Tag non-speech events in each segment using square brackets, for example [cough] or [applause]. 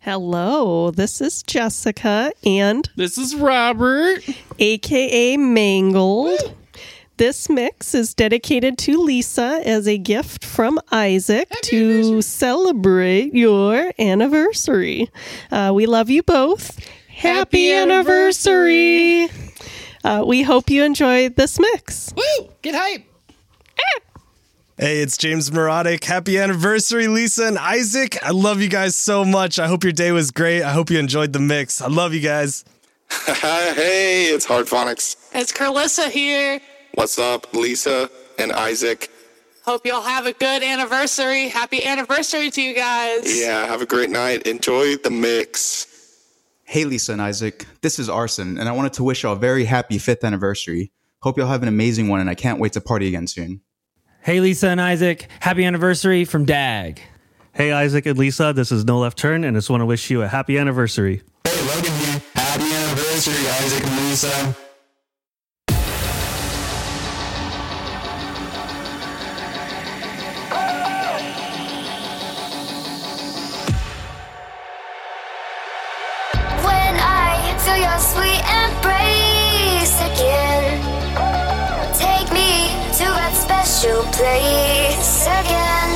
Hello, this is Jessica and This is Robert. aka Mangled. This mix is dedicated to Lisa as a gift from Isaac to celebrate your anniversary. Uh, we love you both. Happy, Happy anniversary! Uh, we hope you enjoy this mix. Woo! Get hype. Hey, it's James Morodic. Happy anniversary, Lisa and Isaac. I love you guys so much. I hope your day was great. I hope you enjoyed the mix. I love you guys. [laughs] hey, it's Hard Phonics. It's Carlissa here. What's up, Lisa and Isaac? Hope y'all have a good anniversary. Happy anniversary to you guys. Yeah, have a great night. Enjoy the mix. Hey, Lisa and Isaac. This is Arson, and I wanted to wish y'all a very happy fifth anniversary. Hope y'all have an amazing one, and I can't wait to party again soon. Hey, Lisa and Isaac. Happy anniversary from Dag. Hey, Isaac and Lisa, this is No Left Turn, and I just want to wish you a happy anniversary. Hey, Logan here. Happy anniversary, Isaac and Lisa. When I feel your sweet embrace again, special place again.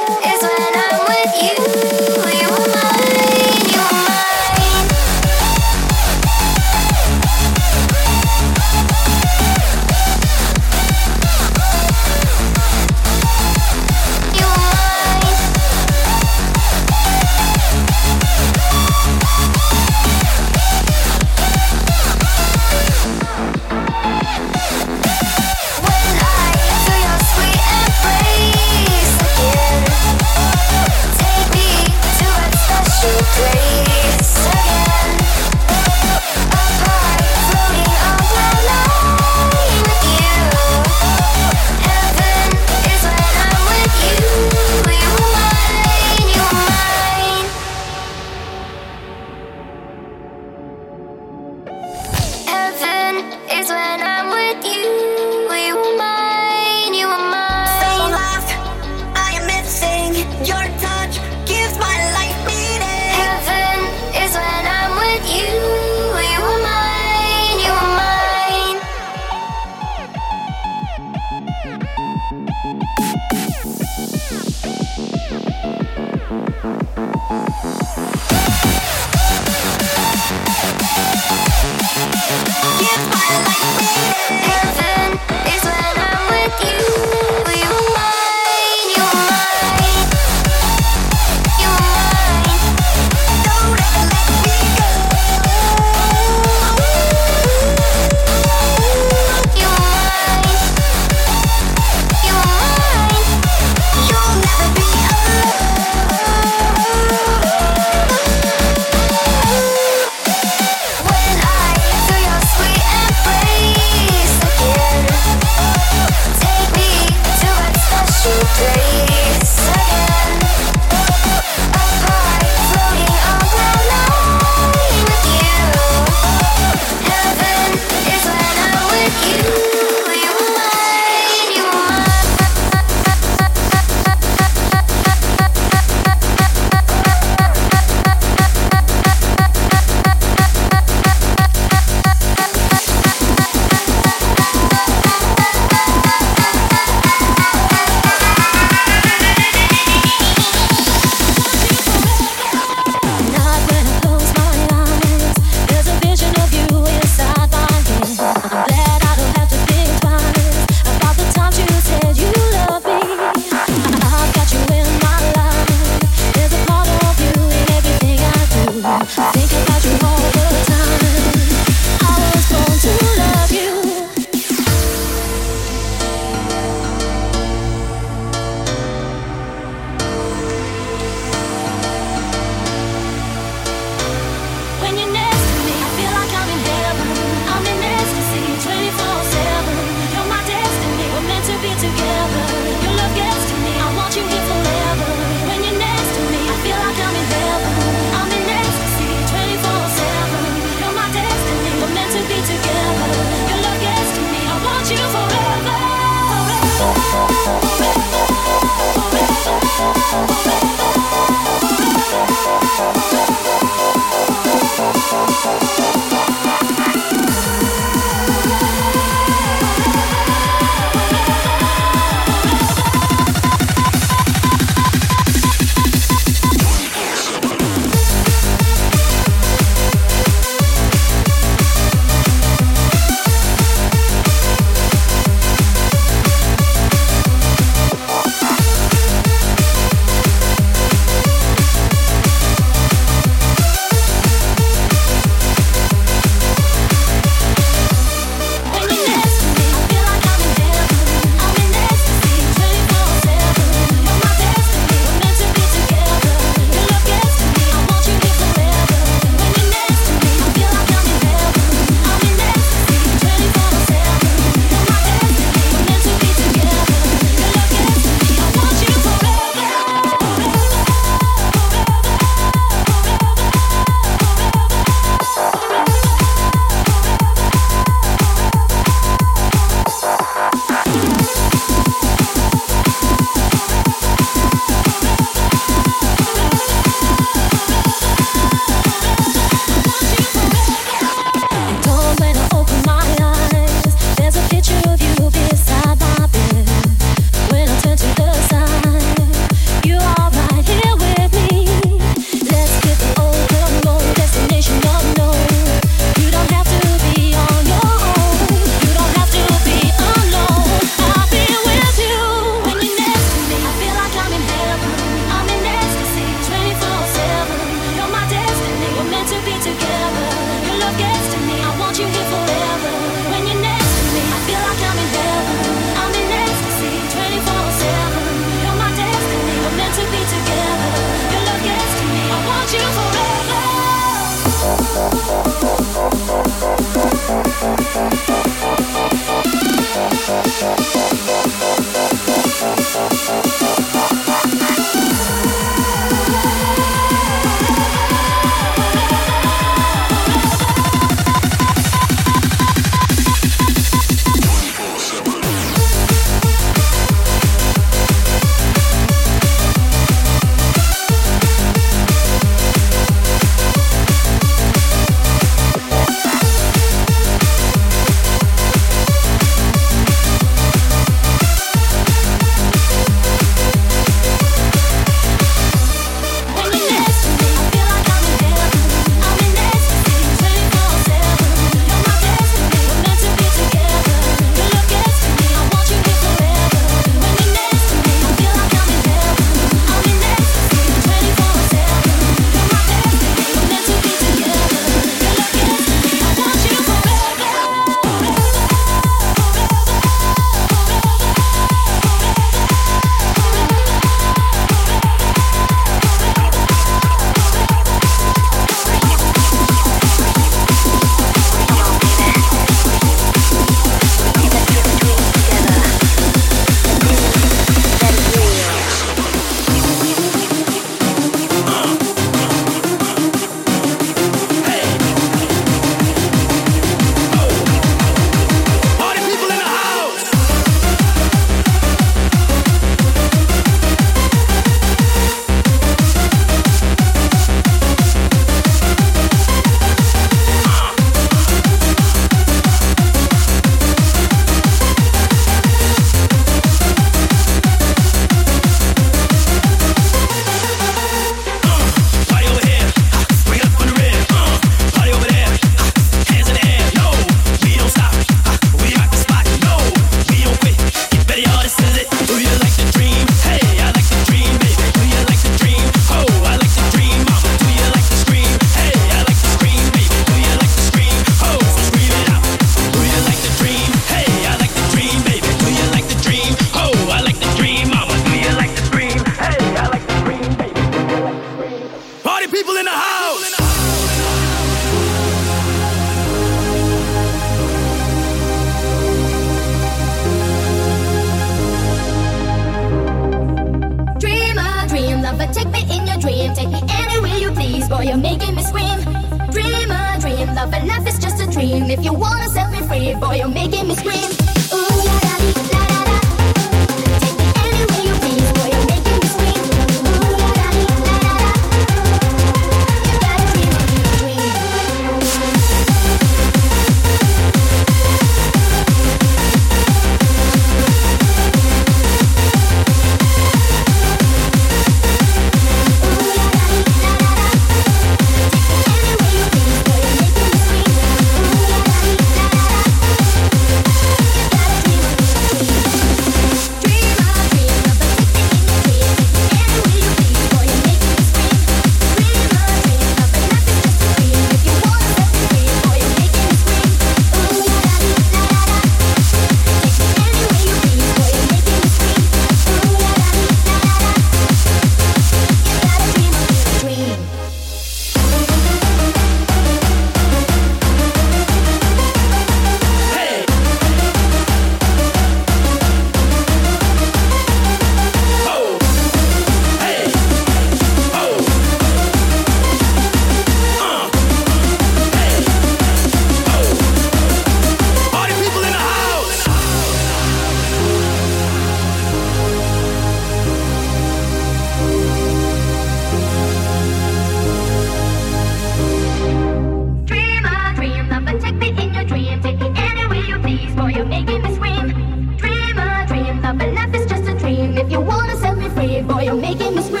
Boy, you're making me scream.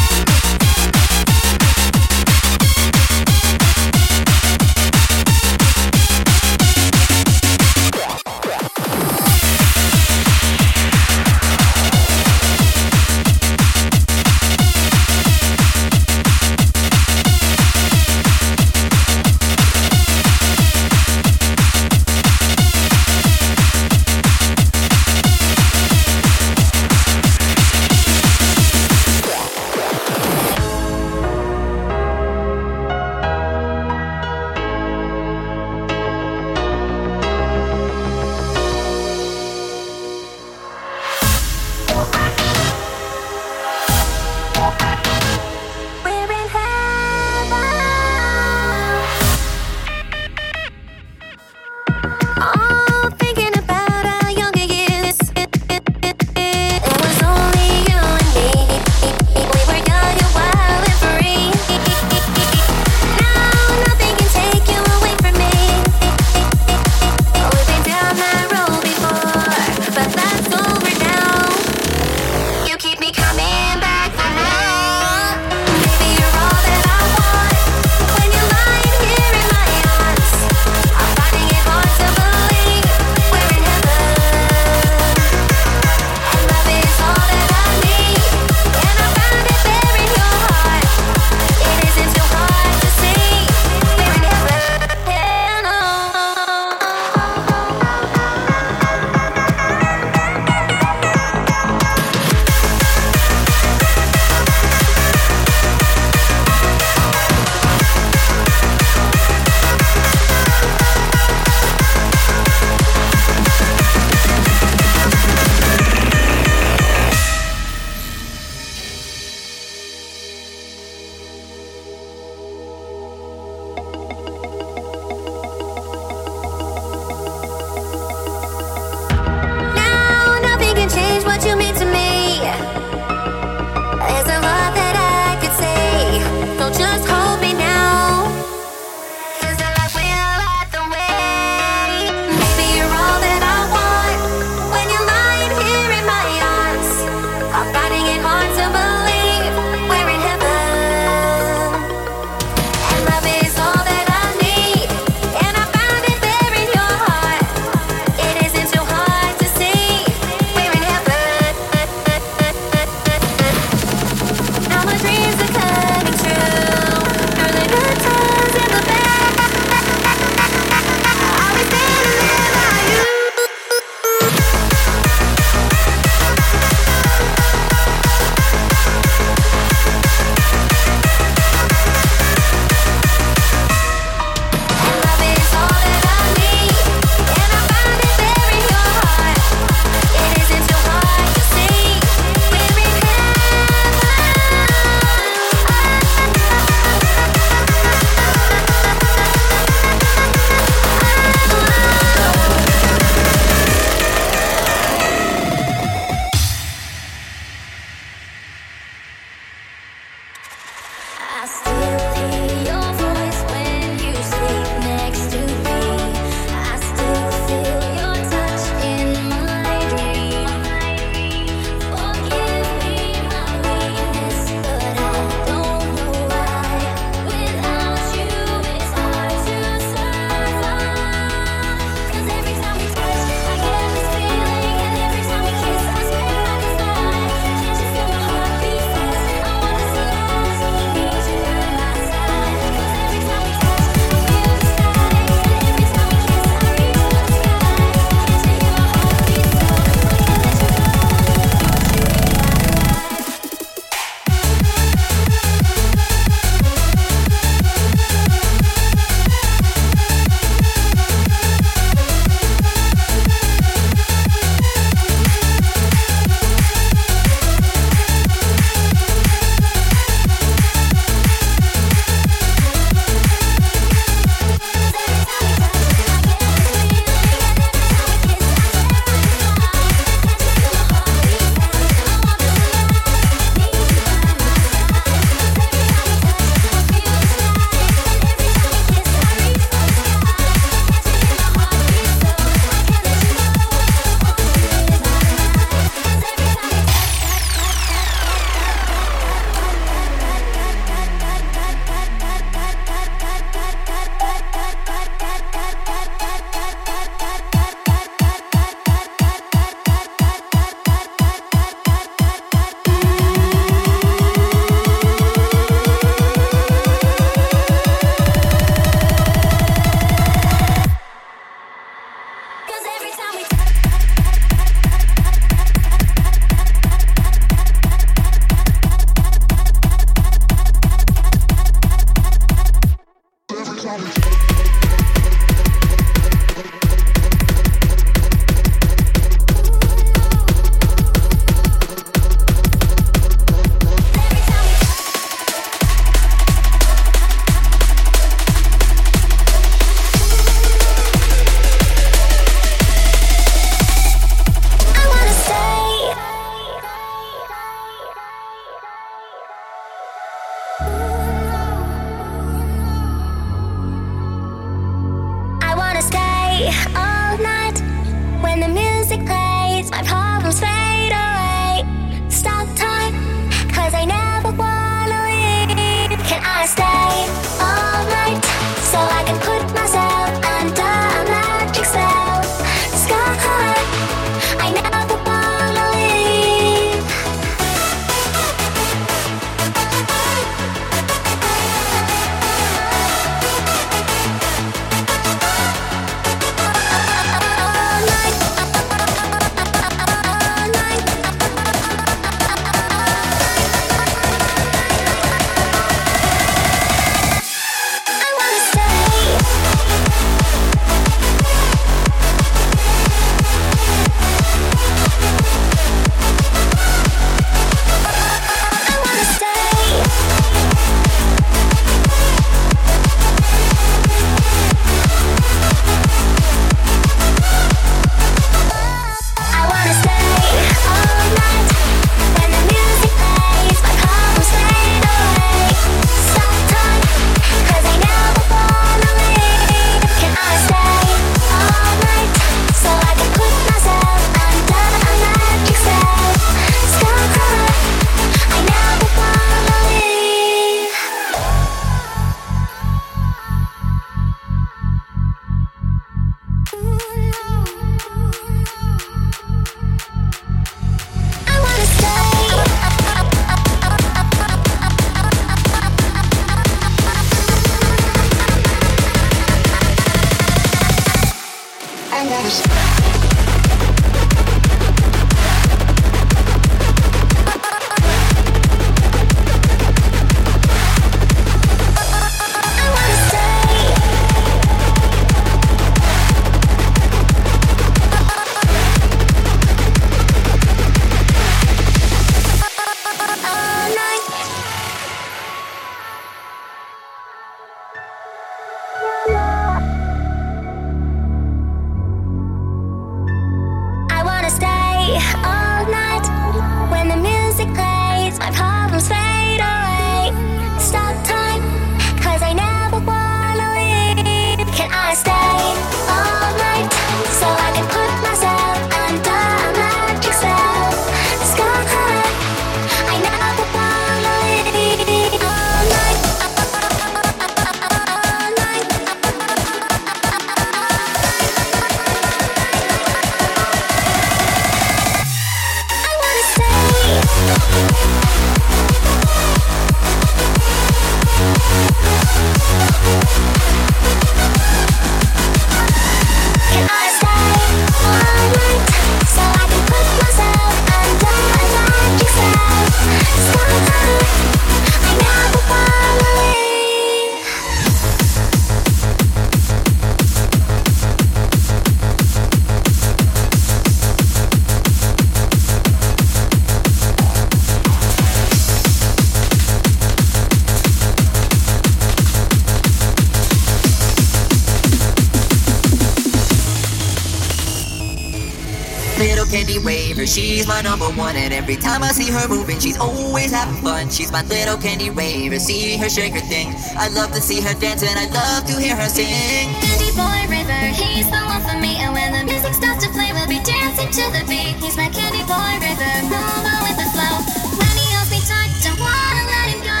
Candy waver. She's my number one, and every time I see her moving, she's always having fun. She's my little kandi raver. See her shake her thing. I love to see her dance, and I love to hear her sing. Kandi boy raver, he's the one for me. And when the music starts to play, we'll be dancing to the beat. He's my kandi boy raver, moving with the flow. When he holds me tight, don't wanna let him go.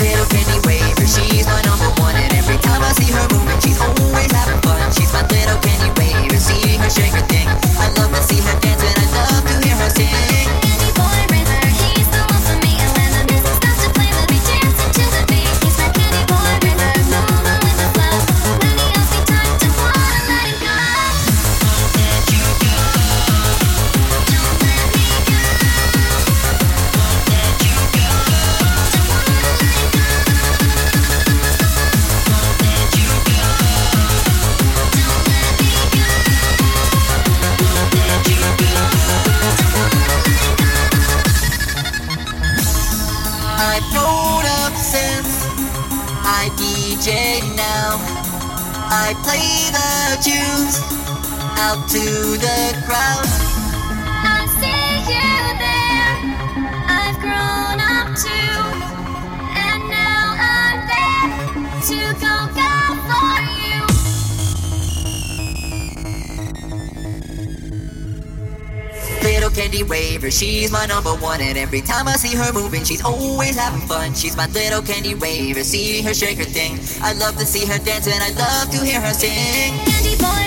Little kandi raver, she's my number one, and every time I see her moving, she's always having fun. She's my little kandi raver. See her shake her thing. I love to see her dance, and I love to hear her sing. Candy boy I play the tunes out to the crowd. I see you there. I've grown up too, and now I'm there to go go kandi raver, she's my number one, and every time I see her moving, she's always having fun. She's my little kandi raver, see her shake her thing. I love to see her dance, and I love to hear her sing. Candy boy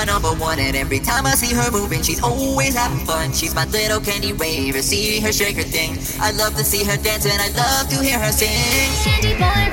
my number one, and every time I see her moving, she's always having fun. She's my little kandi raver, see her shake her thing. I love to see her dance, and I love to hear her sing. Candy boy